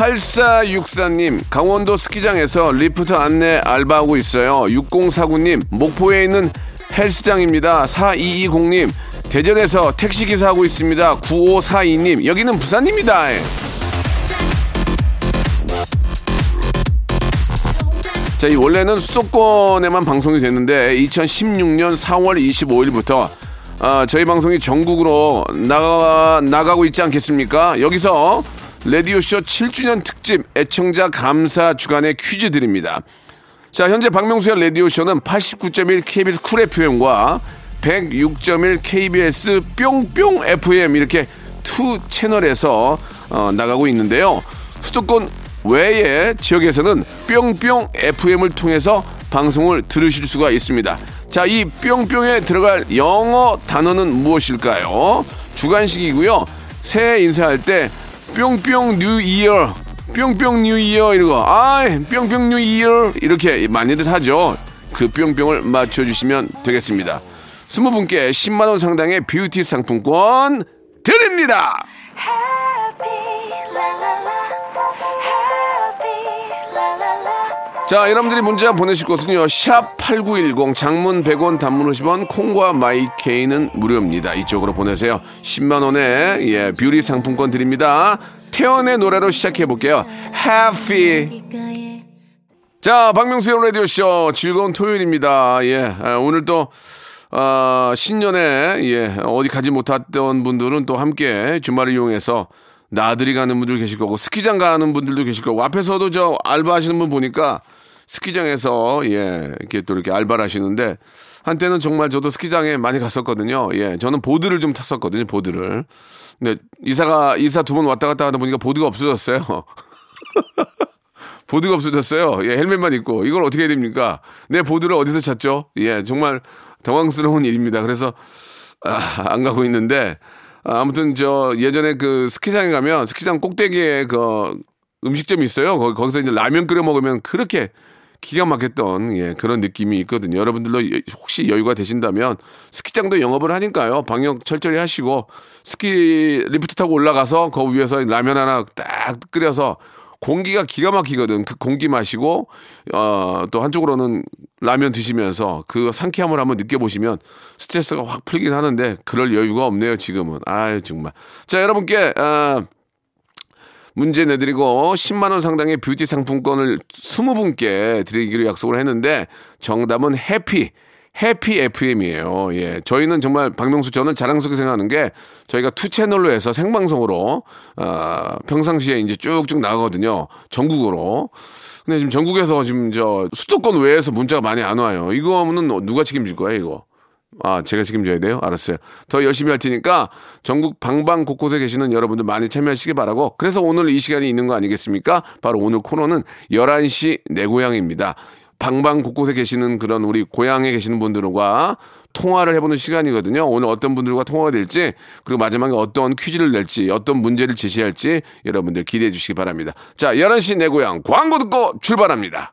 8464님, 강원도 스키장에서 리프트 안내 알바하고 있어요. 6049님, 목포에 있는 헬스장입니다. 4220님, 대전에서 택시기사 하고 있습니다. 9542님, 여기는 부산입니다. 자, 이 원래는 수도권에만 방송이 됐는데 2016년 4월 25일부터 아, 저희 방송이 전국으로 나가, 나가고 있지 않겠습니까? 여기서 라디오쇼 7주년 특집 애청자 감사 주간의 퀴즈 드립니다. 자, 현재 박명수의 라디오쇼는 89.1 KBS 쿨 FM과 106.1 KBS 뿅뿅 FM 이렇게 two 채널에서 어, 나가고 있는데요. 수도권 외의 지역에서는 뿅뿅 FM을 통해서 방송을 들으실 수가 있습니다. 자, 이 뿅뿅에 들어갈 영어 단어는 무엇일까요? 주관식이고요. 새해 인사할 때 뿅뿅 뉴 이어 뿅뿅 뉴 이어 이러고 아 뿅뿅 new year 이렇게 많이들 하죠. 그 뿅뿅을 맞춰주시면 되겠습니다. 스무 분께 10만 원 상당의 뷰티 상품권 드립니다. 자, 여러분들이 문자 보내실 곳은요. 샵 8910 장문 100원 단문 50원 콩과 마이케이는 무료입니다. 이쪽으로 보내세요. 10만 원의 예, 뷰티 상품권 드립니다. 태연의 노래로 시작해 볼게요. Happy. 자, 박명수의 라디오 쇼 즐거운 토요일입니다. 예. 아, 오늘 또 어, 신년에 예, 어디 가지 못했던 분들은 또 함께 주말을 이용해서 나들이 가는 분들 계실 거고 스키장 가는 분들도 계실 거고 앞에서도 저 알바하시는 분 보니까 스키장에서 예 이렇게 또 이렇게 알바를 하시는데 한때는 정말 저도 스키장에 많이 갔었거든요. 예, 저는 보드를 좀 탔었거든요. 보드를. 근데 이사가 이사 두 번 왔다 갔다 하다 보니까 보드가 없어졌어요. 보드가 없어졌어요. 예, 헬멧만 입고 이걸 어떻게 해야 됩니까? 내 보드를 어디서 찾죠? 예, 정말 당황스러운 일입니다. 그래서 아, 안 가고 있는데 아, 아무튼 저 예전에 그 스키장에 가면 스키장 꼭대기에 그 음식점이 있어요. 거기, 거기서 이제 라면 끓여 먹으면 그렇게 기가 막혔던 예, 그런 느낌이 있거든요. 여러분들도 혹시 여유가 되신다면 스키장도 영업을 하니까요. 방역 철저히 하시고 스키 리프트 타고 올라가서 그 위에서 라면 하나 딱 끓여서 공기가 기가 막히거든. 그 공기 마시고 어, 또 한쪽으로는 라면 드시면서 그 상쾌함을 한번 느껴보시면 스트레스가 확 풀리긴 하는데 그럴 여유가 없네요. 지금은. 아유 정말. 자 여러분께 어, 문제 내드리고 10만 원 상당의 뷰티 상품권을 20분께 드리기로 약속을 했는데 정답은 happy Happy FM이에요. 예. 저희는 정말 박명수 저는 자랑스럽게 생각하는 게 저희가 two 채널로 해서 생방송으로 어, 평상시에 이제 쭉쭉 나가거든요. 전국으로. 근데 지금 전국에서 지금 저 수도권 외에서 문자가 많이 안 와요. 이거는 누가 책임질 거야, 이거? 아, 제가 책임져야 돼요? 알았어요. 더 열심히 할 테니까 전국 방방 곳곳에 계시는 여러분들 많이 참여하시기 바라고 그래서 오늘 이 시간이 있는 거 아니겠습니까? 바로 오늘 코너는 11시 내 고향입니다. 방방 곳곳에 계시는 그런 우리 고향에 계시는 분들과 통화를 해보는 시간이거든요. 오늘 어떤 분들과 통화가 될지 그리고 마지막에 어떤 퀴즈를 낼지 어떤 문제를 제시할지 여러분들 기대해 주시기 바랍니다. 자, 11시 내 고향 광고 듣고 출발합니다.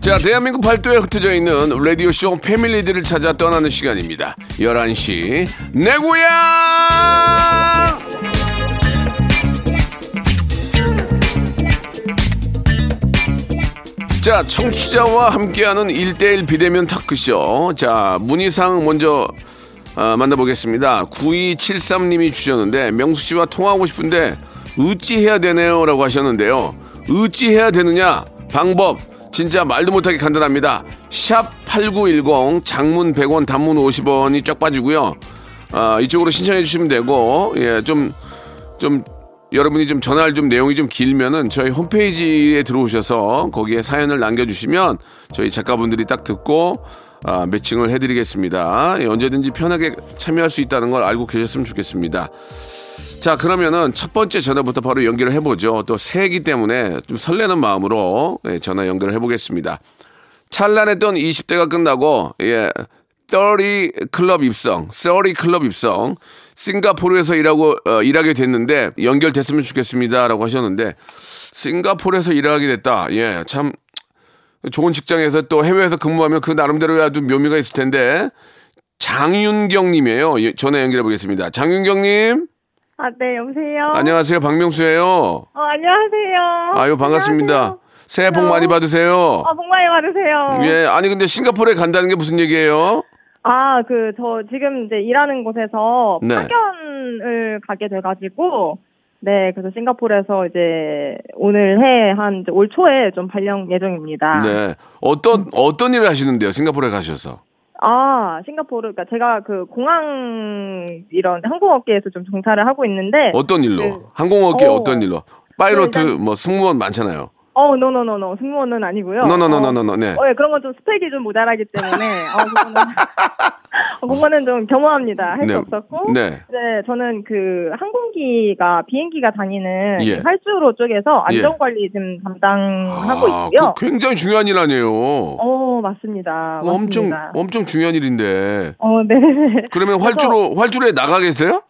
자, 대한민국 팔도에 흩어져 있는 라디오쇼 패밀리들을 찾아 떠나는 시간입니다. 11시, 내 고향! 자, 청취자와 함께하는 1대1 비대면 타크쇼. 자, 문희상 먼저 아, 만나보겠습니다. 9273님이 주셨는데 명수 씨와 통화하고 싶은데 어찌해야 되네요 라고 하셨는데요. 어찌해야 되느냐 방법 진짜 말도 못하게 간단합니다. 샵 8910 장문 100원 단문 50원이 쫙 빠지고요. 아, 이쪽으로 신청해 주시면 되고 예, 좀 좀 여러분이 좀 전화할 좀 내용이 좀 길면은 저희 홈페이지에 들어오셔서 거기에 사연을 남겨 주시면 저희 작가분들이 딱 듣고 아, 매칭을 해드리겠습니다. 예, 언제든지 편하게 참여할 수 있다는 걸 알고 계셨으면 좋겠습니다. 자, 그러면은 첫 번째 전화부터 바로 연결을 해보죠. 또 새해기 때문에 좀 설레는 마음으로 예, 전화 연결을 해보겠습니다. 찬란했던 20대가 끝나고, 예, 30 클럽 입성, 30 클럽 입성, 싱가포르에서 일하고, 어, 일하게 됐는데, 연결됐으면 좋겠습니다. 라고 하셨는데, 싱가포르에서 일하게 됐다. 예, 참, 좋은 직장에서 또 해외에서 근무하면 그 나름대로 아주 묘미가 있을 텐데, 장윤경 님이에요. 예, 전화 연결해 보겠습니다. 장윤경 님. 아, 네, 여보세요? 안녕하세요. 박명수예요. 어, 안녕하세요. 아유, 반갑습니다. 안녕하세요. 새해 복 많이 받으세요. 어, 복 많이 받으세요. 예, 아니 근데 싱가포르에 간다는 게 무슨 얘기예요? 아, 그, 저 지금 이제 일하는 곳에서 네. 파견을 가게 돼 가지고, 네, 그래서 싱가포르에서 이제 오늘 해, 한, 올 초에 좀 발령 예정입니다. 네. 어떤 어떤 일을 하시는데요? 싱가포르에 가셔서. 아, 싱가포르, 그니까 제가 그 공항 이런 항공업계에서 좀 종사를 하고 있는데, 어떤 일로? 네. 항공업계 어. 어떤 일로? 파일럿 네, 일단- 뭐 승무원 많잖아요. 어, no no no no, 승무원은 아니고요. 노노노노노. 네. 어, 예, 그런 건 좀 스펙이 좀 모자라기 때문에, 어, 그거는, 어, 그거는 좀 겸허합니다. 할수 네. 없었고. 네. 네, 저는 그 항공기가, 비행기가 다니는 예. 활주로 쪽에서 예. 안전관리 지금 담당하고 아, 있고요. 그 굉장히 중요한 일 아니에요. 어, 맞습니다. 엄청 맞습니다. 엄청 중요한 일인데. 어, 네네네. 그러면 활주로 활주로에 나가 계세요?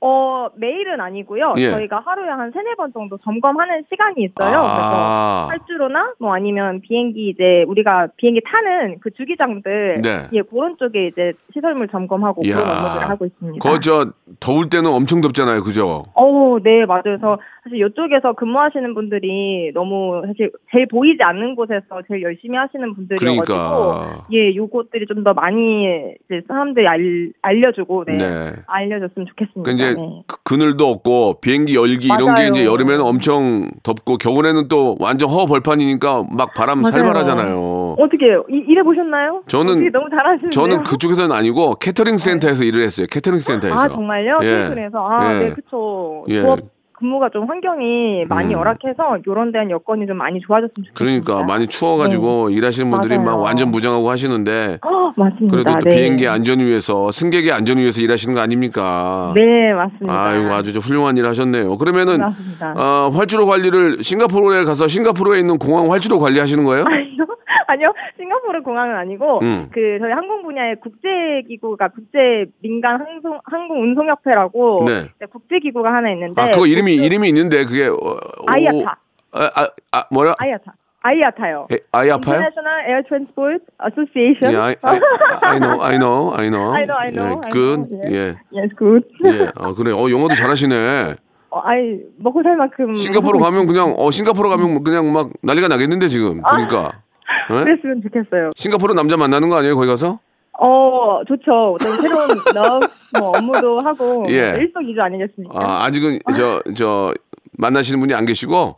어, 매일은 아니고요. 예. 저희가 하루에 한 세네 번 정도 점검하는 시간이 있어요. 그래서 아. 활주로나 뭐 아니면 비행기 이제 우리가 비행기 타는 그 주기장들 네. 예 그런 쪽에 이제 시설물 점검하고. 그런 업무들을 하고 있습니다. 그거 저 더울 때는 엄청 덥잖아요. 그죠? 어, 네 맞아요. 그래서 사실 이쪽에서 근무하시는 분들이 너무 사실 제일 보이지 않는 곳에서 제일 열심히 하시는 분들이어가지고 그러니까. 예 요것들이 좀 더 많이 이제 사람들이 알, 알려주고 네, 네. 알려줬으면 좋겠습니다. 그 이제 네. 그- 그늘도 없고 비행기 열기 이런 게 맞아요. 이제 여름에는 엄청 덥고 겨울에는 또 완전 허 벌판이니까 막 바람 맞아요. 살벌하잖아요. 어떻게 일해 보셨나요? 저는- 너무 잘하시는데요. 저는 그쪽에서는 아니고 캐터링 센터에서 일을 했어요. 캐터링 센터에서. 아 정말요? 예. 싱크에서 아, 예. 네, 그쵸. 예. 근무가 좀 환경이 많이 음. 열악해서 이런 데한 여건이 좀 많이 좋아졌으면 좋겠습니다. 그러니까 많이 추워가지고 일하시는 분들이 네. 맞아요. 막 완전 무장하고 하시는데 어, 맞습니다. 그래도 또 네. 비행기 안전 위해서 승객의 안전 위해서 일하시는 거 아닙니까? 네, 맞습니다. 아이고 아주 저 훌륭한 일 하셨네요. 그러면은 맞습니다. 어, 활주로 관리를 싱가포르에 가서 싱가포르에 있는 공항 활주로 관리하시는 거예요? 아니요, 아니요. 싱가포르 공항은 아니고 음. 그 저희 항공 분야의 국제 기구가 국제 민간 항공 항공 운송 협회라고 네. 국제 기구가 하나 있는데 아 그거 이름이 그- 이름이 있는데 그게 어, 어, 아이아타. 아, 아, 아 뭐라? 아이아타. 아이아타요. 에, 아이 아파요? International Air Transport Association. 예, I, I, I know, I know, I know. I know, I know, 예, I good. know, 예, Yes, good. 예. 어, 그래. 어, 영어도 잘하시네. 어, 아이 먹고 살 만큼 싱가포르 가면 그냥, 어, 싱가포르 가면 뭐 그냥 막 난리가 나겠는데, 지금. 그러니까. 예? 그랬으면 좋겠어요. 싱가포르 남자 만나는 거 아니에요, 거기 가서? 어, 좋죠. 저희 새로운 love 뭐 업무도 하고 예. 일석이조 아니겠습니까? 아, 아직은 저, 저, 만나시는 분이 안 계시고,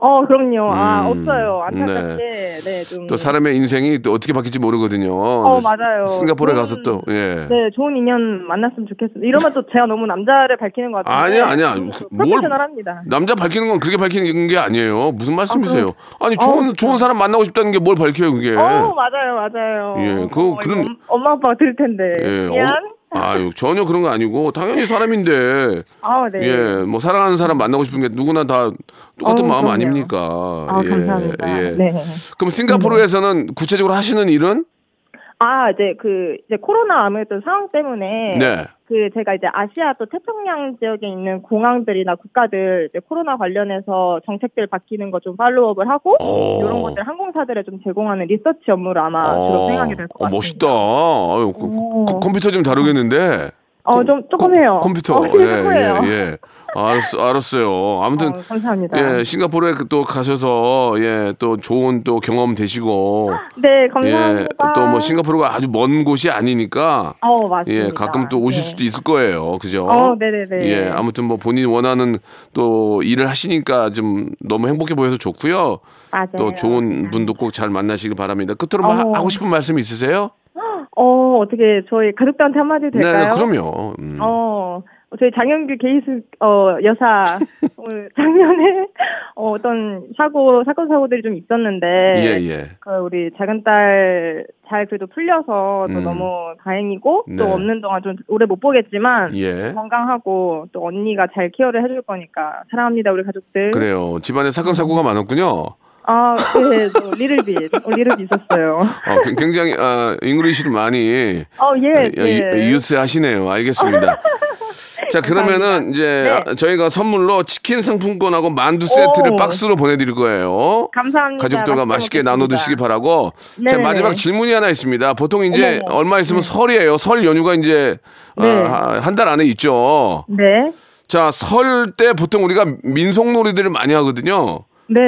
어, 그럼요. 아, 음, 없어요. 안타깝게. 네, 좀. 또 사람의 인생이 또 어떻게 바뀔지 모르거든요. 어, 맞아요. 싱가포르에 좋은- 가서 또, 예. 네, 좋은 인연 만났으면 좋겠습니다. 이러면 또 제가 너무 남자를 밝히는 것 같은데. 아니야, 아니야. 뭘- 프로페셔널합니다. 남자 밝히는 건 그렇게 밝히는 게 아니에요. 무슨 말씀이세요? 아니, 어, 좋은, 그래요? 좋은 사람 만나고 싶다는 게 뭘 밝혀요, 그게. 어, 맞아요, 맞아요. 예, 그거 어, 그런- 엄- 엄마 아빠가 들을 텐데. 예, 미안. 어, 아유, 전혀 그런 거 아니고, 당연히 사람인데, 아, 네. 예, 뭐, 사랑하는 사람 만나고 싶은 게 누구나 다 똑같은 어우, 마음 그럼요. 아닙니까? 아, 예, 감사합니다. 예. 네. 그럼 싱가포르에서는 구체적으로 하시는 일은? 아, 이제 그, 이제 코로나 아무래도 상황 때문에. 네. 그 제가 이제 아시아 또 태평양 지역에 있는 공항들이나 국가들 이제 코로나 관련해서 정책들 바뀌는 거 좀 팔로우업을 하고 오. 이런 것들 항공사들에 좀 제공하는 리서치 업무를 아마 주로 수행하게 될것 어, 같습니다. 멋있다. 아유, 그- 오. 그 컴퓨터 좀 다루겠는데. 어, 좀 조금 해요. 컴퓨터. 어, 예. 예, 예. 알았, 알았어요. 아무튼 어, 감사합니다. 예, 싱가포르에 그또 가셔서 예, 또 좋은 또 경험 되시고 네, 감사합니다. 예, 또뭐 싱가포르가 아주 먼 곳이 아니니까 어, 맞습니다. 예, 가끔 또 오실 네. 수도 있을 거예요. 그죠? 어, 네 네 네. 예, 아무튼 뭐 본인이 원하는 또 일을 하시니까 좀 너무 행복해 보여서 좋고요. 맞아요. 또 좋은 분도 꼭 잘 만나시길 바랍니다. 끝으로 뭐 하- 어머. 하고 싶은 말씀 있으세요? 어, 어떻게 저희 가족들한테 한마디 네, 될까요? 네, 그럼요. 음. 어, 저희 장영규 게이스 어 여사 오늘 작년에 어, 어떤 사고 사건 사고들이 좀 있었는데 예, 예. 그 우리 작은 딸 잘 그래도 풀려서 또 음. 너무 다행이고 네. 또 없는 동안 좀 오래 못 보겠지만 예. 건강하고 또 언니가 잘 케어를 해줄 거니까 사랑합니다 우리 가족들. 그래요. 집안에 사건 사고가 많았군요. 아, 네, 또 little bit, 어, little bit 있었어요. 어, 굉- 굉장히 아, English를 많이 어, 예, 예, 예. use 하시네요. 알겠습니다. 자, 그러면은 이제 네. 저희가 선물로 치킨 상품권하고 만두 세트를 오. 박스로 보내드릴 거예요. 감사합니다. 가족들과 맛있게. 나눠 드시기 바라고. 자, 네네네. 마지막 질문이 하나 있습니다. 보통 이제 어머머. 얼마 있으면 설이에요. 설 연휴가 이제 네. 한달 안에 있죠. 네, 자, 설 때 보통 우리가 민속놀이들을 많이 하거든요. 네.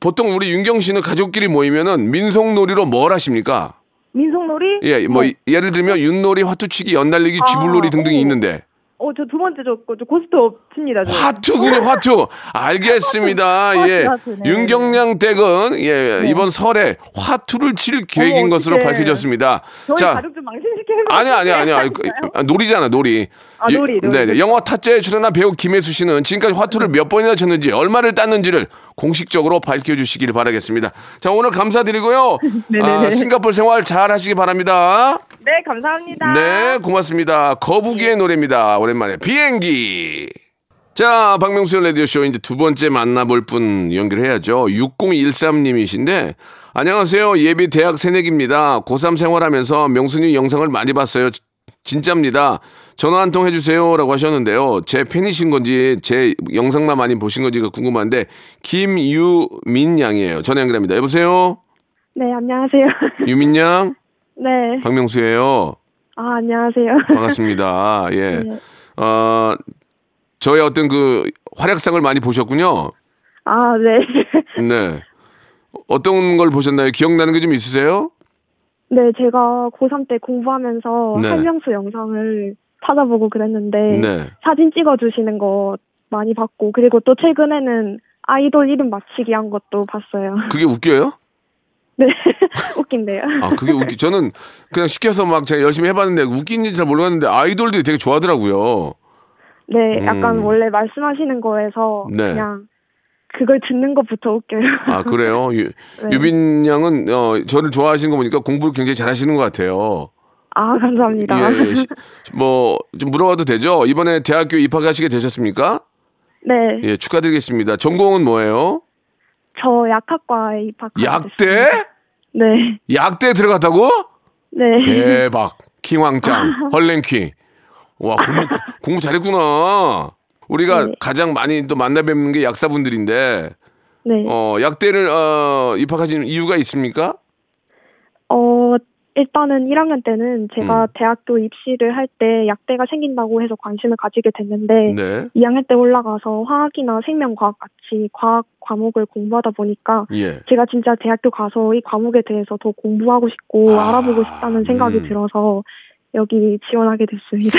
보통 우리 윤경 씨는 가족끼리 모이면은 민속놀이로 뭘 하십니까? 민속놀이? 예, 뭐 예를 들면 윷놀이, 화투치기, 연달리기, 아, 쥐불놀이 등등이 오. 있는데 어, 저 두 번째 저, 저 고스톱 칩니다. 저. 화투군요, 화투. 알겠습니다. 예. 화투, 화투, 네. 윤경량 댁은 예, 이번 설에 화투를 칠 계획인 어머, 것으로. 밝혀졌습니다. 자, 가족 좀 망신시키는 거 아니 아니 아니 아니. 아, 놀이잖아 놀이. 아, 놀이, 놀이. 네네. 영화 타짜에 출연한 배우 김혜수 씨는 지금까지 화투를 몇 번이나 쳤는지 얼마를 땄는지를 공식적으로 밝혀주시길 바라겠습니다. 자 오늘 감사드리고요. 네네네. 아, 싱가포르 생활 잘 하시기 바랍니다. 네, 감사합니다. 네, 고맙습니다. 거북이의 노래입니다. 오랜만에 비행기. 자, 박명수의 라디오쇼 이제 두 번째 만나볼 분 연결해야죠. 6013님이신데, 안녕하세요. 예비 대학 새내기입니다. 고3 생활하면서 명수님 영상을 많이 봤어요. 진짜입니다. 전화 한 통 해주세요. 라고 하셨는데요. 제 팬이신 건지, 제 영상만 많이 보신 건지가 궁금한데, 김유민 양이에요. 전화 연결합니다. 여보세요? 네, 안녕하세요. 유민 양? 네. 박명수예요 아, 안녕하세요. 반갑습니다. 예. 네. 어, 저의 어떤 그 활약상을 많이 보셨군요. 아, 네. 네. 어떤 걸 보셨나요? 기억나는 게 좀 있으세요? 네, 제가 고3 때 공부하면서 네. 한명수 영상을 찾아보고 그랬는데 네. 사진 찍어주시는 거 많이 봤고 그리고 또 최근에는 아이돌 이름 맞히기 한 것도 봤어요. 그게 웃겨요? 네, 웃긴데요. 아, 그게 웃기. 저는 그냥 시켜서 막 제가 열심히 해봤는데 웃긴지 잘 모르겠는데 아이돌들이 되게 좋아하더라고요. 네, 약간 음. 원래 말씀하시는 거에서 네. 그냥 그걸 듣는 것부터 웃겨요. 아, 그래요? 유, 네. 유빈 양은 어, 저를 좋아하시는 거 보니까 공부를 굉장히 잘하시는 것 같아요. 아, 감사합니다. 예, 예. 시- 뭐, 좀 물어봐도 되죠? 이번에 대학교 입학하시게 되셨습니까? 네, 예, 축하드리겠습니다. 전공은 뭐예요? 저 약학과에 입학하게 약대? 네, 약대 들어갔다고? 네. 대박. 킹왕짱, 헐랭퀴. 와, 공부, 공부 잘했구나. 우리가 네. 가장 많이 또 만나 뵙는 게 약사분들인데, 네. 어, 약대를, 어, 입학하신 이유가 있습니까? 어, 일단은 1학년 때는 제가 음. 대학교 입시를 할 때 약대가 생긴다고 해서 관심을 가지게 됐는데 네. 2학년 때 올라가서 화학이나 생명과학 같이 과학 과목을 공부하다 보니까 예. 제가 진짜 대학교 가서 이 과목에 대해서 더 공부하고 싶고 아, 알아보고 싶다는 생각이 음. 들어서 여기 지원하게 됐습니다.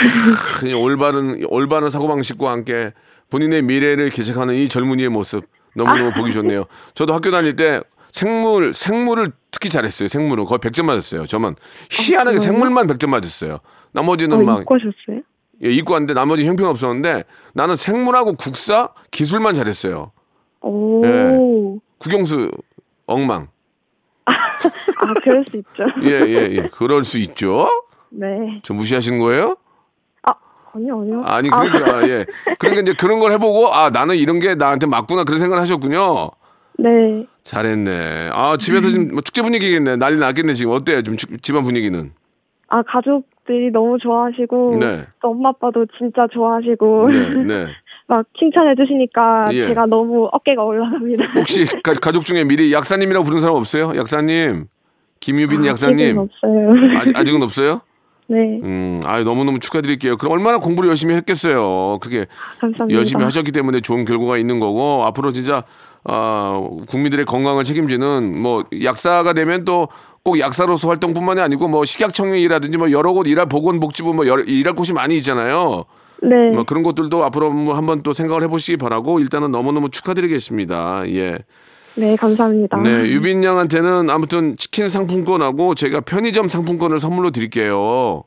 그냥 올바른, 올바른 사고방식과 함께 본인의 미래를 개척하는 이 젊은이의 모습 너무너무 보기 좋네요. 저도 학교 다닐 때 생물, 생물을 특히 잘했어요. 생물은 거의 100점 맞았어요. 저만 희한하게 아? 생물만 100점 맞았어요. 나머지는 어, 막 이과셨어요? 예, 이과 왔는데 나머지 형편 없었는데 나는 생물하고 국사, 기술만 잘했어요. 오, 예. 국영수 엉망. 아 그럴 수 있죠. 예, 예, 예. 그럴 수 있죠. 네. 저 무시하시는 거예요? 아 아니요 아니요. 아니, 아, 그러니까, 아, 예. 그러니까 이제 그런 걸 해보고, 아, 나는 이런 게 나한테 맞구나. 그런 생각을 하셨군요. 네. 잘했네. 아, 집에서 지금 뭐 축제 분위기겠네. 난리 났겠네, 지금. 어때요? 좀 축- 집안 분위기는? 아 가족들이 너무 좋아하시고 네. 또 엄마 아빠도 진짜 좋아하시고 네, 네. 막 칭찬해 주시니까 예. 제가 너무 어깨가 올라갑니다. 혹시 가, 족 중에 미리 약사님이라고 부르는 사람 없어요? 약사님? 김유빈 아, 약사님? 아직은 없어요. 아직, 아직은 없어요? 네, 음, 아 너무 너무 축하드릴게요. 그럼 얼마나 공부를 열심히 했겠어요. 그렇게 감사합니다. 열심히 하셨기 때문에 좋은 결과가 있는 거고 앞으로 진짜 아, 국민들의 건강을 책임지는 뭐 약사가 되면 또 꼭 약사로서 활동뿐만이 아니고 뭐 식약청이라든지 뭐 여러 곳 일할 보건복지부 뭐 여러, 일할 곳이 많이 있잖아요. 네, 뭐 그런 것들도 앞으로 뭐 한번 또 생각을 해보시기 바라고 일단은 너무너무 축하드리겠습니다. 예. 네, 감사합니다. 네, 유빈 양한테는 아무튼 치킨 상품권하고 제가 편의점 상품권을 선물로 드릴게요.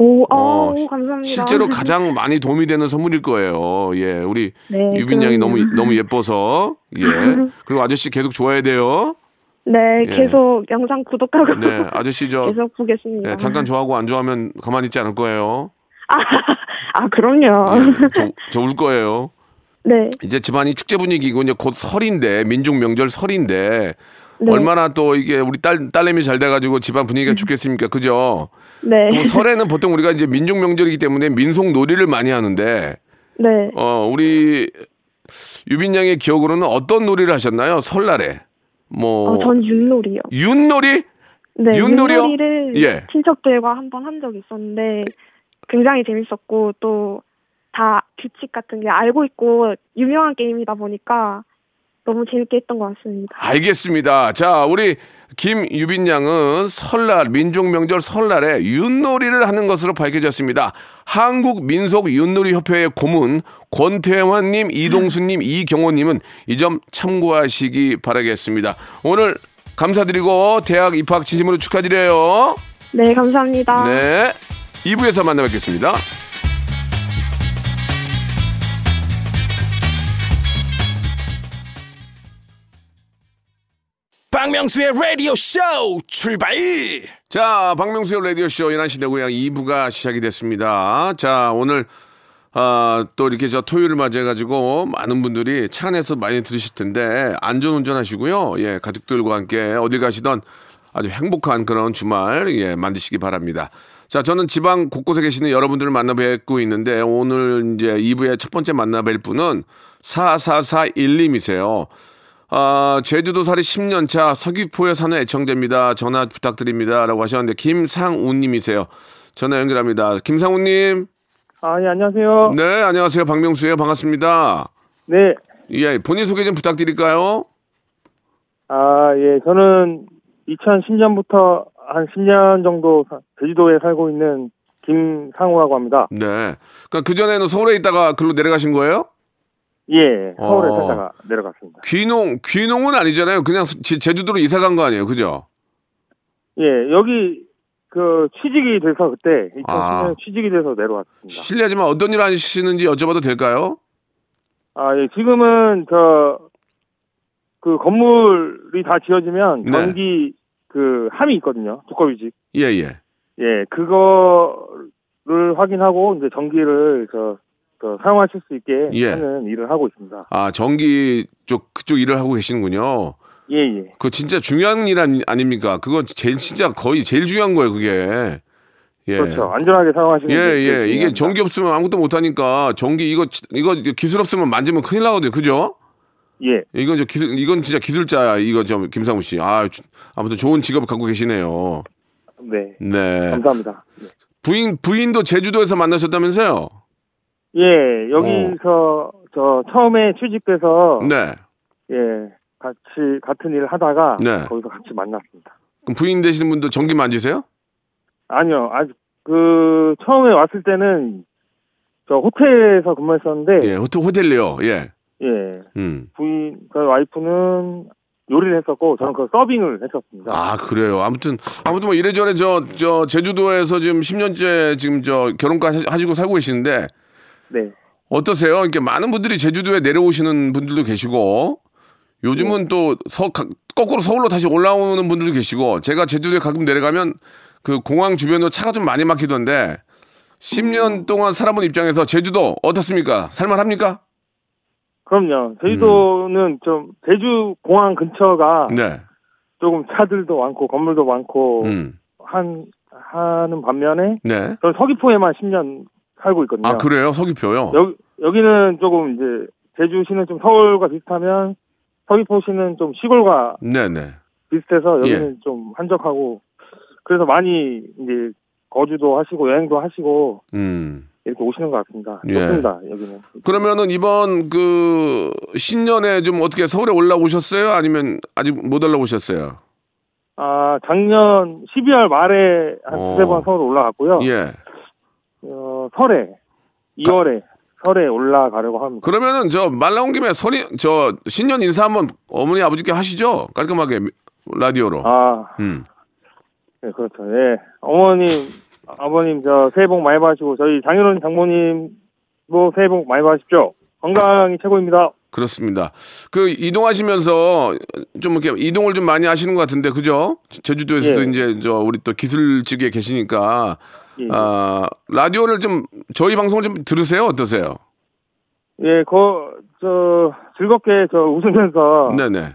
오, 어, 어, 오, 감사합니다. 실제로 가장 많이 도움이 되는 선물일 거예요. 예, 우리 네, 유빈 양이. 너무 너무 예뻐서 예. 그리고 아저씨 계속 좋아야 돼요. 네, 예. 계속 영상 구독하고 네, 아저씨 저 계속 보겠습니다. 예, 잠깐 좋아하고 안 좋아하면 가만히 있지 않을 거예요. 아, 그럼요. 예, 저울 거예요. 네, 이제 집안이 축제 분위기고 이제 곧 설인데 민족 명절 설인데 네. 얼마나 또 이게 우리 딸 딸내미 잘 돼가지고 집안 분위기가 좋겠습니까, 그죠? 네, 그럼 설에는 보통 우리가 이제 민족 명절이기 때문에 민속 놀이를 많이 하는데 네. 어 우리 유빈 양의 기억으로는 어떤 놀이를 하셨나요? 설날에 뭐 어, 전 윷놀이요. 윷놀이? 네, 윷놀이요? 윷놀이를 예. 친척들과 한번 한 적이 있었는데 굉장히 재밌었고 또 다 규칙 같은 게 알고 있고 유명한 게임이다 보니까 너무 재밌게 했던 것 같습니다. 알겠습니다. 자, 우리 김유빈 양은 설날, 민족 명절 설날에 윷놀이를 하는 것으로 밝혀졌습니다. 한국 민속 윷놀이 협회의 고문 권태환님, 이동수님, 이경호님은 이 점 참고하시기 바라겠습니다. 오늘 감사드리고 대학 입학 진심으로 축하드려요. 네, 감사합니다. 네. 2부에서 만나 뵙겠습니다. 박명수의 라디오 쇼 출발 자, 박명수의 라디오 쇼 11시 내고향 2부가 시작이 됐습니다. 자, 오늘, 아, 또 이렇게 저 토요일을 맞이해가지고 많은 분들이 차 안에서 많이 들으실 텐데 안전 운전 하시고요. 예, 가족들과 함께 어딜 가시던 아주 행복한 그런 주말, 예, 만드시기 바랍니다. 자, 저는 지방 곳곳에 계시는 여러분들을 만나 뵙고 있는데 오늘 이제 2부의 첫 번째 만나 뵐 분은 4441님이세요. 아, 제주도 살이 10년 차 서귀포에 사는 애청자입니다. 전화 부탁드립니다. 라고 하셨는데, 김상우님이세요. 전화 연결합니다. 김상우님. 아, 예, 안녕하세요. 네, 안녕하세요. 박명수예요. 반갑습니다. 네. 예, 본인 소개 좀 부탁드릴까요? 아, 예, 저는 2010년부터 한 10년 정도 사- 제주도에 살고 있는 김상우라고 합니다. 네. 그러니까 그전에는 서울에 있다가 글로 내려가신 거예요? 예, 서울에 어. 살다가 내려갔습니다. 귀농, 귀농은 아니잖아요. 그냥 제- 제주도로 이사 간 거 아니에요. 그죠? 예, 여기 그 취직이 돼서 그때 2010년 아. 취직이 돼서 내려왔습니다. 실례지만 어떤 일 하시는지 여쭤봐도 될까요? 아, 예, 지금은 저 그 건물이 다 지어지면 네. 전기 그 함이 있거든요. 두꺼비집. 예, 예. 예, 그거를 확인하고 이제 전기를 저, 저 사용하실 수 있게 예. 하는 일을 하고 있습니다. 아, 전기 쪽, 그쪽 일을 하고 계시는군요. 예, 예. 그거 진짜 중요한 일 아닙니까? 그거 제일 진짜 거의 제일 중요한 거예요, 그게. 예. 그렇죠. 안전하게 사용하시는 예, 게 예. 이게. 전기 없으면 아무것도 못 하니까 전기 이거 이거 기술 없으면 만지면 큰일 나거든요. 그죠? 예. 이건 저 기술 이건 진짜 기술자 이거 좀 김상우 씨. 아, 주- 아무튼 좋은 직업을 갖고 계시네요. 네. 네. 감사합니다. 네. 부인 부인도 제주도에서 만나셨다면서요? 예, 여기서 저 처음에 취직돼서 네. 예, 같이 같은 일을 하다가 네. 거기서 같이 만났습니다. 그럼 부인 되시는 분도 전기 만지세요? 아니요. 아직 그 처음에 왔을 때는 저 호텔에서 근무했었는데 예, 호텔 호텔리요. 예. 예, 음. 부인 그 와이프는 요리를 했었고 저는 그 서빙을 했었습니다. 아 그래요. 아무튼 아무튼 뭐 이래저래 저저 제주도에서 지금 10년째 지금 저 결혼까지 하시고 살고 계시는데 네. 어떠세요? 이렇게 많은 분들이 제주도에 내려오시는 분들도 계시고 요즘은 또 서, 가- 거꾸로 서울로 다시 올라오는 분들도 계시고 제가 제주도에 가끔 내려가면 그 공항 주변으로 차가 좀 많이 막히던데 10년 동안 살아본 입장에서 제주도 어떻습니까? 살만합니까? 그럼요. 제주도는 좀 제주 공항 근처가 네. 조금 차들도 많고 건물도 많고 음. 한 하는 반면에 네. 저는 서귀포에만 10년 살고 있거든요. 아 그래요? 서귀표요? 여기 여기는 조금 이제 제주시는 좀 서울과 비슷하면 서귀포시는 좀 시골과 네네. 비슷해서 여기는 예. 좀 한적하고 그래서 많이 이제 거주도 하시고 여행도 하시고 음. 이렇게 오시는 것 같습니다. 예. 좋습니다 여기는. 그러면은 이번 그 신년에 좀 어떻게 서울에 올라오셨어요? 아니면 아직 못 올라오셨어요? 아 작년 12월 말에 한 어. 두세 번 서울 올라갔고요. 예. 어, 설에 2월에 설에 올라가려고 합니다. 그러면은 저 말 나온 김에 설이 저 신년 인사 한번 어머니 아버지께 하시죠. 깔끔하게 라디오로. 아, 음. 네, 그렇죠. 예. 어머님, 아버님, 저, 새해 복 많이 받으시고, 저희 장인어른 장모님도 새해 복 많이 받으십시오. 건강이 최고입니다. 그렇습니다. 그 이동하시면서 좀 이렇게 이동을 좀 많이 하시는 것 같은데 그죠? 제주도에서도 예. 이제 저 우리 또 기술직에 계시니까 예, 아 라디오를 좀 저희 방송 좀 들으세요 어떠세요? 예, 거, 저, 즐겁게 저 웃으면서 네네.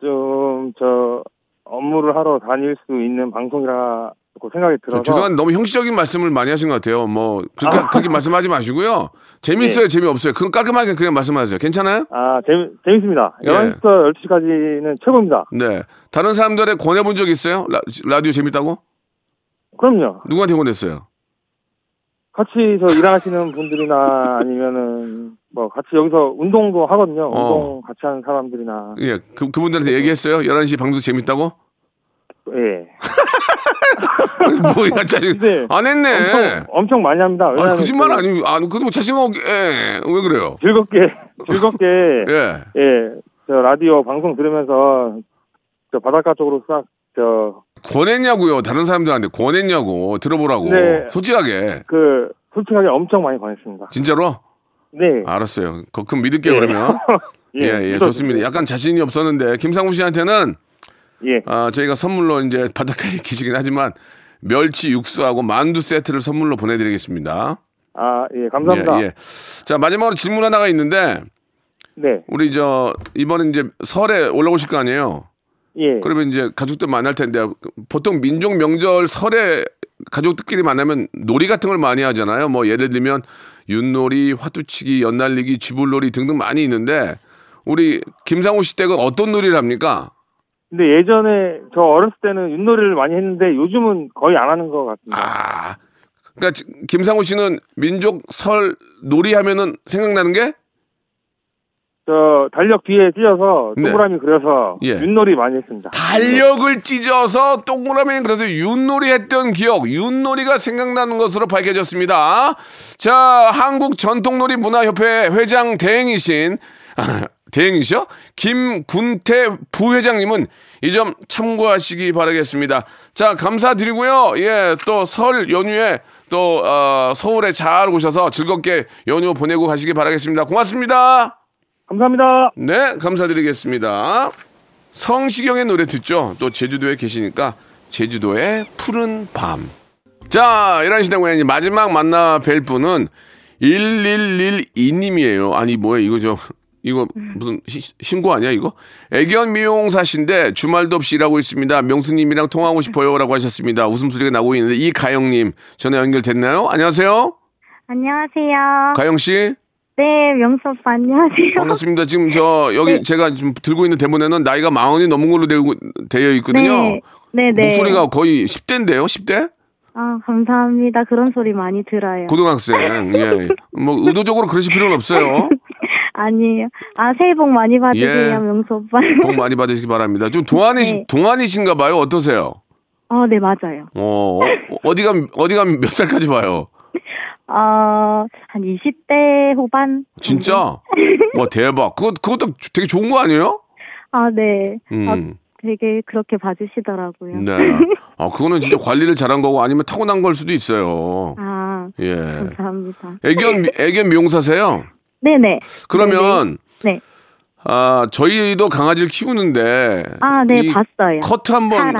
좀, 저, 업무를 하러 다닐 수 있는 방송이라고 생각이 저 들어서. 죄송한데 너무 형식적인 말씀을 많이 하신 것 같아요. 뭐 그렇게 아. 그렇게 말씀하지 마시고요. 재밌어요, 예. 재미없어요. 그건 깔끔하게 그냥 말씀하세요. 괜찮아요? 아, 재미, 재밌습니다. 예. 11시부터 12시까지는 최고입니다. 네. 다른 사람들에 권해본 적 있어요? 라, 라디오 재밌다고? 그럼요. 누구한테 권했어요? 같이 저 일하시는 분들이나 아니면은 뭐 같이 여기서 운동도 하거든요. 어. 운동 같이 하는 사람들이나 예, 그 그분들한테 얘기했어요. 11시 방송 재밌다고? 예. 뭐야, 짜증. 네. 안 했네. 엄청, 엄청 많이 합니다. 아, 거짓말 그 아니, 아, 그래도 뭐 자신감 없게, 예, 왜 그래요? 즐겁게 즐겁게 예. 예. 저 라디오 방송 들으면서 저 바닷가 쪽으로 싹 저 권했냐고요. 다른 사람들한테 권했냐고. 들어보라고. 네. 솔직하게. 그 솔직하게 엄청 많이 권했습니다. 진짜로? 네. 알았어요. 그, 그럼 믿을게요, 예. 그러면. 예, 예, 믿어주세요. 좋습니다. 약간 자신이 없었는데, 김상우 씨한테는, 예. 아, 저희가 선물로 이제 바닷가에 계시긴 하지만, 멸치 육수하고 만두 세트를 선물로 보내드리겠습니다. 아, 예. 감사합니다. 예, 예. 자, 마지막으로 질문 하나가 있는데, 네. 우리 저, 이번에 이제 설에 올라오실 거 아니에요? 예. 그러면 이제 가족들 만날 텐데 보통 민족 명절 설에 가족들끼리 만나면 놀이 같은 걸 많이 하잖아요. 뭐 예를 들면 윷놀이, 화투치기, 연날리기, 쥐불놀이 등등 많이 있는데 우리 김상우 씨 댁은 어떤 놀이를 합니까? 근데 예전에 저 어렸을 때는 윷놀이를 많이 했는데 요즘은 거의 안 하는 것 같습니다. 아, 그러니까 지- 김상우 씨는 민족 설 놀이 하면은 생각나는 게 저 달력 뒤에 찢어서 네. 동그라미 그려서 예. 윷놀이 많이 했습니다. 달력을 찢어서 동그라미 그래서 윷놀이 했던 기억, 윷놀이가 생각나는 것으로 밝혀졌습니다. 자, 한국 전통놀이 문화협회 회장 대행이신 대행이셔? 김군태 부회장님은 이 점 참고하시기 바라겠습니다. 자, 감사드리고요. 예, 또 설 연휴에 또 어, 서울에 잘 오셔서 즐겁게 연휴 보내고 가시기 바라겠습니다. 고맙습니다. 감사합니다. 네, 감사드리겠습니다. 성시경의 노래 듣죠? 또 제주도에 계시니까 제주도의 푸른 밤. 자, 11시 대고양이 마지막 만나 뵐 분은 1112님이에요. 아니, 뭐야, 이거 저, 이거 무슨 시- 신고 아니야, 이거? 애견 미용사신데 주말도 없이 일하고 있습니다. 명수님이랑 통화하고 싶어요. 라고 하셨습니다. 웃음소리가 나고 있는데 이가영님 전화 연결됐나요? 안녕하세요. 안녕하세요. 가영 씨. 네, 명수 오빠 안녕하세요. 반갑습니다. 지금 저 여기 네. 제가 지금 들고 있는 대본에는 나이가 마흔이 넘은 걸로 되고, 되어 있거든요. 네, 네, 네. 목소리가 거의 10대인데요, 10대? 아, 감사합니다. 그런 소리 많이 들어요. 고등학생. 예. 뭐 의도적으로 그러실 필요는 없어요. 아니에요. 아, 새해 복 많이 받으세요, 예. 명수 오빠. 복 많이 받으시기 바랍니다. 좀 동안이시 네. 동안이신가 봐요. 어떠세요? 어, 네, 맞아요. 어, 어, 어디가 어디가 몇 살까지 봐요? 어, 한 20대 후반? 진짜? 와 대박. 그거 그것도 되게 좋은 거 아니에요? 아, 네. 아, 음. 되게 그렇게 봐주시더라고요. 네. 아 그거는 진짜 관리를 잘한 거고 아니면 타고난 걸 수도 있어요. 아, 예. 감사합니다. 애견 미- 애견 미용사세요? 네네. 그러면 네. 아 저희도 강아지를 키우는데 아, 네, 이 봤어요. 커트 한번.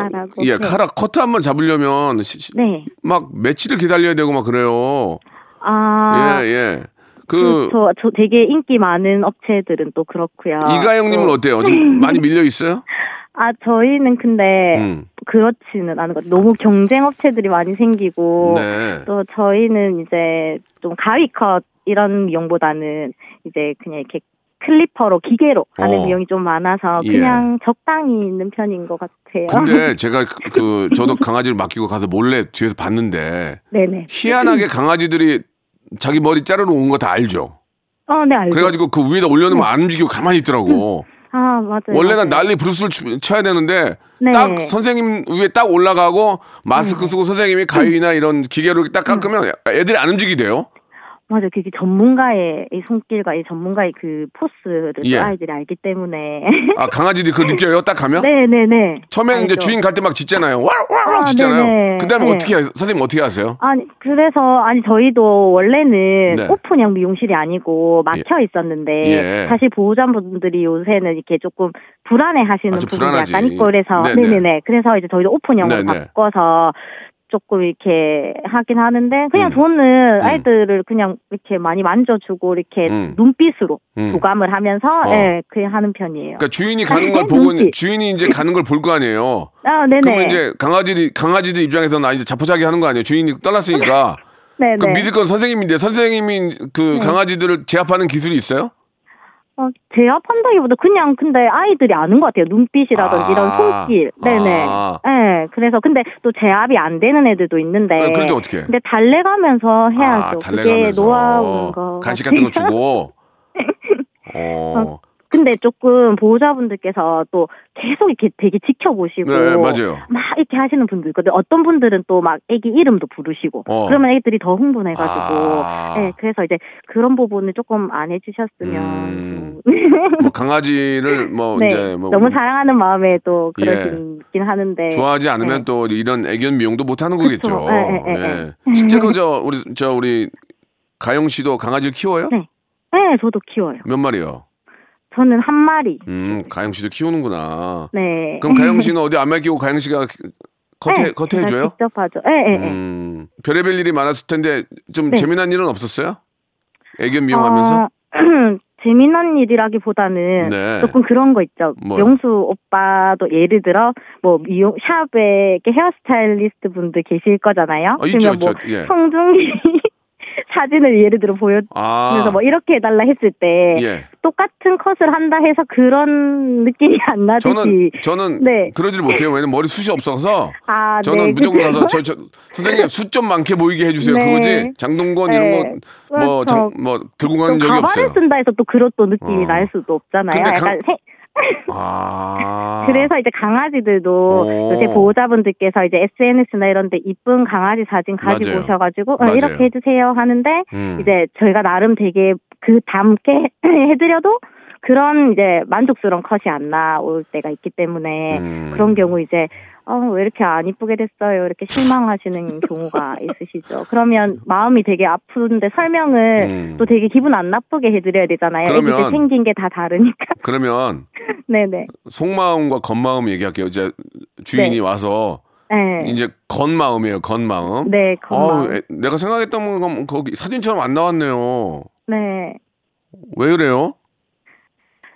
예 네. 카라 커트 한번 잡으려면 시- 시- 네. 막 며칠을 기다려야 되고 막 그래요. 아, 예 예. 그, 그 저, 저 되게 인기 많은 업체들은 또 그렇고요. 이가영님은 또- 어때요? 좀 많이 밀려 있어요? 아, 저희는 근데 음. 그렇지는 않은 것 같아요. 너무 경쟁 업체들이 많이 생기고 네. 또 저희는 이제 좀 가위컷 이런 미용보다는 이제 그냥 이렇게 클리퍼로 기계로 하는 어. 미용이 좀 많아서 예. 그냥 적당히 있는 편인 것 같아요. 근데 제가 그, 그 저도 강아지를 맡기고 가서 몰래 뒤에서 봤는데 네네. 희한하게 강아지들이 자기 머리 자르러 온 거 다 알죠. 어, 네 알죠. 그래가지고 그 위에다 올려놓으면 안 움직이고 가만히 있더라고. 아 맞아요. 원래는. 난리 브루스를 치- 쳐야 되는데 네. 딱 선생님 위에 딱 올라가고 마스크 쓰고 선생님이 가위나 이런 기계로 딱 깎으면 애들이 안 움직이대요. 맞아요. 그게 전문가의 이 손길과 이 전문가의 그 포스를 또 예. 아이들이 알기 때문에. 아 강아지들이 그걸 느껴요? 딱 가면? 네네네. 처음에는 이제. 주인 갈 때 막 짖잖아요. 와와와 아, 짖잖아요. 그다음에 네. 어떻게 하- 선생님 어떻게 하세요? 아니 그래서 아니 저희도 원래는 네. 오픈형 미용실이 아니고 막혀 있었는데 예. 사실 보호자분들이 요새는 이렇게 조금 불안해하시는 부분이 불안하지. 약간 있고 그래서 네네. 네 네네 그래서 이제 저희도 오픈형으로 네네. 바꿔서 조금 이렇게 하긴 하는데 그냥 음. 저는 음. 아이들을 그냥 이렇게 많이 만져주고 이렇게 음. 눈빛으로 음. 교감을 하면서 어. 예 그냥 하는 편이에요. 그러니까 주인이 가는 걸 보고 눈빛. 주인이 이제 가는 걸 볼 거 아니에요. 아 네네 그러면 이제 강아지들 강아지들 입장에서는 아 이제 자포자기 하는 거 아니에요. 주인이 떠났으니까. 네네 그 믿을 건 선생님인데 선생님이 그 강아지들을 제압하는 기술이 있어요? 어, 제압한다기보다 그냥 근데 아이들이 아는 것 같아요. 눈빛이라든지 아. 이런 손길. 네네. 아. 네, 그래서 근데 또 제압이 안 되는 애들도 있는데. 네, 그럴 때 어떻게 해? 근데 달래가면서 해야죠. 아, 그게 달래가면서 노하우인 거. 간식 같은 거. 주고. 어. 근데 조금 보호자분들께서 또 계속 이렇게 되게 지켜보시고. 네, 맞아요. 막 이렇게 하시는 분들 있거든요. 어떤 분들은 또 막 애기 이름도 부르시고. 어. 그러면 애들이 더 흥분해가지고. 아. 네, 그래서 이제 그런 부분을 조금 안 해주셨으면. 음. 또. 뭐 강아지를 뭐 네, 이제 뭐 너무 사랑하는 마음에 또 예. 그러시긴 하는데 좋아하지 않으면 네. 또 이런 애견 미용도 못 하는 거겠죠. 예, 예, 예, 예. 실제로 저 우리 저 우리 가영 씨도 강아지를 키워요? 네. 네, 저도 키워요. 몇 마리요? 저는 한 마리. 음, 가영 씨도 키우는구나. 네. 그럼 가영 씨는 어디 안 맡기고 가영 씨가 겉에 네, 겉에 해줘요? 직접 하죠. 네, 네, 네. 음, 별의별 일이 많았을 텐데 좀 네. 재미난 일은 없었어요? 애견 미용하면서? 어, 재미난 일이라기보다는 네. 조금 그런 거 있죠. 뭐요? 명수 오빠도 예를 들어 뭐 미용 샵에 헤어스타일리스트 분들 계실 거잖아요. 아, 있죠, 그러면 뭐 있죠. 예. 성중기 사진을 예를 들어 보여주면서 아, 뭐 이렇게 해달라 했을 때 예. 똑같은 컷을 한다 해서 그런 느낌이 안 나듯이 저는 저는 네. 그러질 못해요. 왜냐면 머리 숱이 없어서 아, 저는 네, 무조건? 가서 저, 저 선생님 숱 좀 많게 보이게 해주세요. 네. 그거지 장동건 이런 네. 거뭐 그렇죠. 뭐 들고 또 가는 적이 가발을 없어요. 쓴다 해서 또 그런 또 느낌이 어. 날 수도 없잖아요. 근데 강- 약간 세- 아 그래서 이제 강아지들도 오. 요새 보호자분들께서 이제 SNS나 이런 데 이쁜 강아지 사진 가지고 맞아요. 오셔가지고 어. 이렇게 해주세요 하는데 음. 이제 저희가 나름 되게 그 담게 해드려도 그런 이제 만족스러운 컷이 안 나올 때가 있기 때문에 음. 그런 경우 이제 어, 왜 이렇게 안 이쁘게 됐어요? 이렇게 실망하시는 경우가 있으시죠. 그러면 마음이 되게 아픈데 설명을 음. 또 되게 기분 안 나쁘게 해드려야 되잖아요. 그러면- 생긴 게 다 다르니까. 그러면 네네. 속마음과 겉마음 얘기할게요. 이제 주인이 네. 와서 네. 이제 겉마음이에요. 겉마음. 네, 겉마음. 애- 내가 생각했던 건 거기 사진처럼 안 나왔네요. 네. 왜 그래요?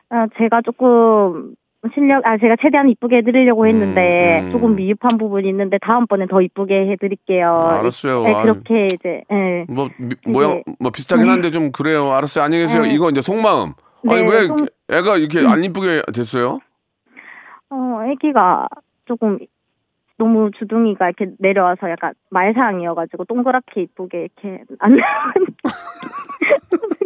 아, 제가 조금 실력, 아, 제가 최대한 이쁘게 해드리려고 했는데 음, 음. 조금 미흡한 부분이 있는데 다음번엔 더 이쁘게 해드릴게요. 알았어요. 네, 아유. 그렇게 이제, 네. 뭐 미- 모양 뭐 비슷하긴 한데 좀 그래요. 알았어요. 안녕히 계세요. 네. 이거 이제 속마음. 아니 네, 왜 속- 애가 이렇게 안 이쁘게 됐어요? 어, 애기가 조금 너무 주둥이가 이렇게 내려와서 약간 말상이어가지고 동그랗게 이쁘게 이렇게 안 나온.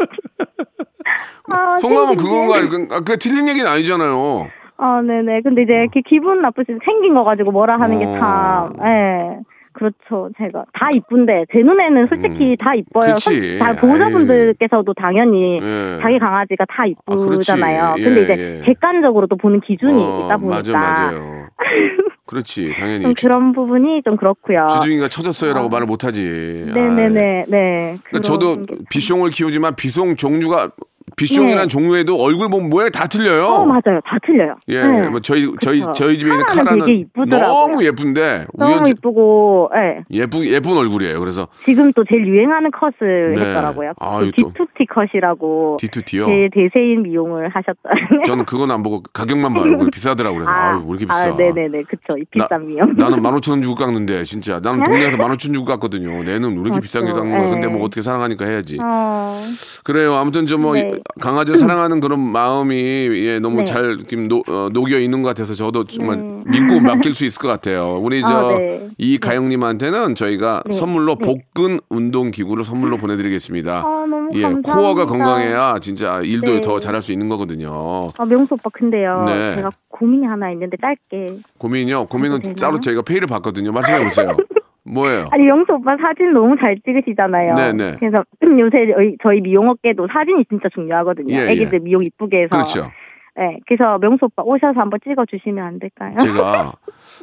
아, 속마음은 생긴 그건가? 게. 그, 아, 틀린 얘기는 아니잖아요. 아, 네네. 근데 이제 이렇게 기분 나쁘시 생긴 거 가지고 뭐라 하는 게 어. 참, 예. 그렇죠. 제가 다 이쁜데 제 눈에는 솔직히 다 이뻐요. 음. 그치. 선- 다 보호자분들께서도 당연히 예. 자기 강아지가 다 이쁘잖아요. 그렇지. 근데 예, 이제 예. 객관적으로 또 보는 기준이 어, 있다 보니까 맞아 맞아 요. 그렇지 당연히 좀 그런 부분이 좀 그렇고요. 주둥이가 쳐졌어요라고 말을 못하지. 아, 네네네 네. 그러니까 저도 비숑을 키우지만 비숑 종류가 비숑이란 네. 종류에도 얼굴 보면 모양이 다 틀려요. 어 맞아요. 다 틀려요. 예, 네. 뭐 저희 저희 그쵸. 저희 집에 있는 카라는. 너무 예쁜데 너무 우연치 이쁘고, 예. 예쁜 예쁜 얼굴이에요. 그래서 지금 또 제일 유행하는 컷을 네. 했더라고요. 아, 그 이거 또- D2T 컷이라고 D2T요. 제일 대세인 미용을 하셨다. 저는 그건 안 보고 가격만 봐요. 비싸더라고 그래서 아 유 왜 이렇게 비싸. 아, 네 네 네. 그쵸. 이 비싼 나- 미용. 나는 15,000원 주고 깎는데 진짜 나는 동네에서 15,000원 주고 깎거든요. 내는 왜 이렇게 비싼 게. 깎는 거야. 근데 예. 뭐 어떻게 사랑하니까 해야지. 어, 그래요. 아무튼 저뭐 네. 강아지 사랑하는 그런 마음이 예, 너무 네. 잘 지금 노, 어, 녹여 있는 것 같아서 저도 정말 네. 믿고 맡길 수 있을 것 같아요. 우리 저 아, 네. 이가영님한테는 저희가 네. 선물로 네. 복근 운동 기구를 선물로 보내드리겠습니다. 아, 예, 감사합니다. 코어가 건강해야 진짜 일도 네. 더 잘할 수 있는 거거든요. 아, 명수 오빠 근데요. 네. 제가 고민이 하나 있는데 짧게. 고민이요. 고민은? 따로 저희가 페이를 받거든요. 말씀해 보세요. 뭐예요? 아니 명수 오빠 사진 너무 잘 찍으시잖아요. 네네. 그래서 요새 저희, 미용업계도 사진이 진짜 중요하거든요. 예, 예. 애기들 미용 이쁘게 해서. 그렇죠. 네, 그래서 명수 오빠 오셔서 한번 찍어주시면 안 될까요? 제가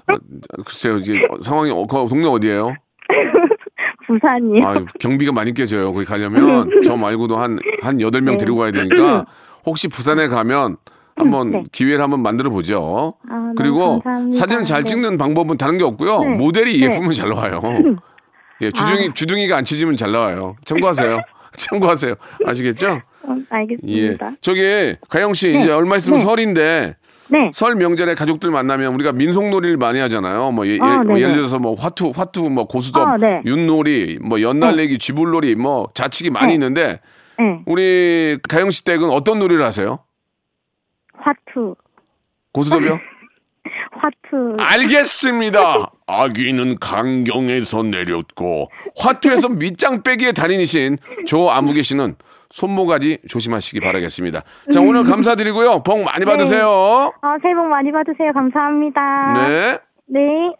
아, 글쎄요 이제 상황이 어, 거- 동네 어디예요? 부산이요. 아, 경비가 많이 깨져요. 거기 가려면 저 말고도 한한 여덟 명 네. 데리고 가야 되니까 혹시 부산에 가면 한번 네. 기회를 한번 만들어 보죠. 아, 그리고. 사진을 잘 네. 찍는 방법은 다른 게 없고요. 네. 모델이 네. 예쁘면 잘 나와요. 예, 주둥이 아. 주둥이가 안 치지면 잘 나와요. 참고하세요. 참고하세요. 아시겠죠? 어, 예. 알겠습니다. 저기 가영 씨 네. 이제 얼마 있으면 네. 설인데 네. 설 명절에 가족들 만나면 우리가 민속놀이를 많이 하잖아요. 뭐 예, 아, 를 네네. 들어서 뭐 화투, 화투, 뭐 고수점, 아, 네. 윷놀이, 뭐 연날레기, 쥐불놀이, 뭐 자치기 많이 네. 있는데 네. 우리 가영 씨 댁은 어떤 놀이를 하세요? 화투. 고수점이요? 화투. 알겠습니다. 아기는 강경에서 내렸고 화투에서 밑장 빼기의 달인이신 조 아무개 씨는 손모가지 조심하시기 바라겠습니다. 자 오늘 감사드리고요. 복 많이 받으세요. 아, 새해 복 많이 받으세요. 감사합니다. 네. 네.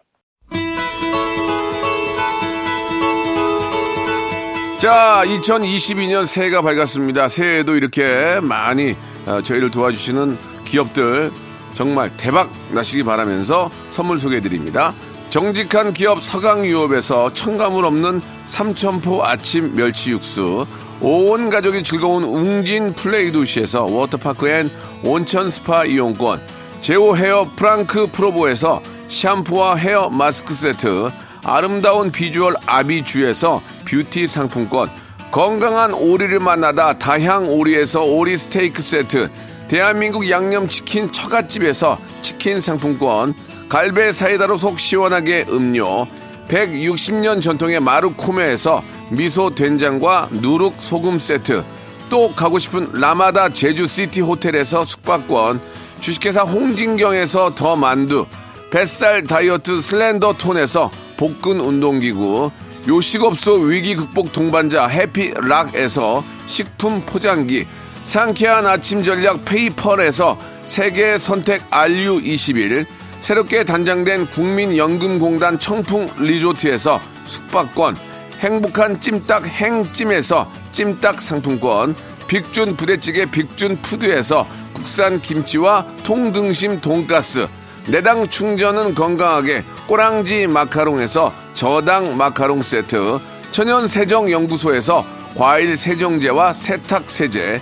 자, 2022년 새해가 밝았습니다. 새해에도 이렇게 많이 어, 저희를 도와주시는 기업들 정말 대박 나시기 바라면서 선물 소개해 드립니다. 정직한 기업 서강유업에서 첨가물 없는 삼천포 아침 멸치 육수, 온 가족이 즐거운 웅진 플레이 도시에서 워터파크 and 온천 스파 이용권, 제오 헤어 프랑크 프로보에서 샴푸와 hair mask 세트, 아름다운 비주얼 아비주에서 뷰티 상품권, 건강한 오리를 만나다 다향 오리에서 오리 스테이크 세트, 대한민국 양념치킨 처갓집에서 치킨 상품권, 갈배 사이다로 속 시원하게 음료, 160년 전통의 마루코메에서 미소 된장과 누룩 소금 세트, 또 가고 싶은 라마다 제주시티 호텔에서 숙박권, 주식회사 홍진경에서 더 만두, 뱃살 다이어트 슬렌더 톤에서 복근 운동기구, 요식업소 위기 극복 동반자 해피락에서 식품 포장기, 상쾌한 아침 전략 페이펄에서 세계 선택 RU21, 새롭게 단장된 국민연금공단 청풍 리조트에서 숙박권, 행복한 찜닭 행찜에서 찜닭 상품권, 빅준 부대찌개 빅준 푸드에서 국산 김치와 통등심 돈가스, 내당 충전은 건강하게 꼬랑지 마카롱에서 저당 마카롱 세트, 천연 세정 연구소에서 과일 세정제와 세탁 세제,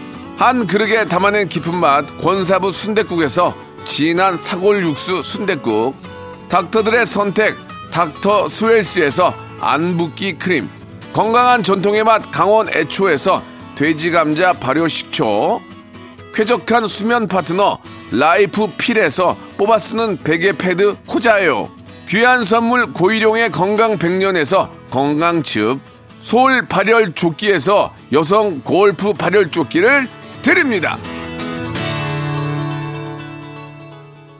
한 그릇에 담아낸 깊은 맛 권사부 순댓국에서 진한 사골 육수 순댓국, 닥터들의 선택 닥터 스웰스에서 안붓기 크림, 건강한 전통의 맛 강원 애초에서 돼지 감자 발효 식초, 쾌적한 수면 파트너 라이프 필에서 뽑아 쓰는 베개 패드 코자요. 귀한 선물 고일용의 건강 백년에서 건강즙, 소울 발열 조끼에서 여성 골프 발열 조끼를 드립니다.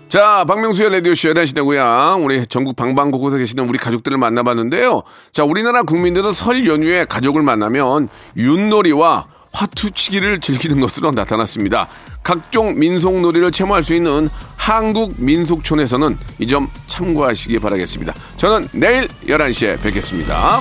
자, 박명수의 라디오쇼 11시 내고향. 우리 전국 방방곡곡에 계시는 우리 가족들을 만나봤는데요. 자, 우리나라 국민들은 설 연휴에 가족을 만나면 윷놀이와 화투치기를 즐기는 것으로 나타났습니다. 각종 민속놀이를 체험할 수 있는 한국 민속촌에서는 이 점 참고하시기 바라겠습니다. 저는 내일 11시에 뵙겠습니다.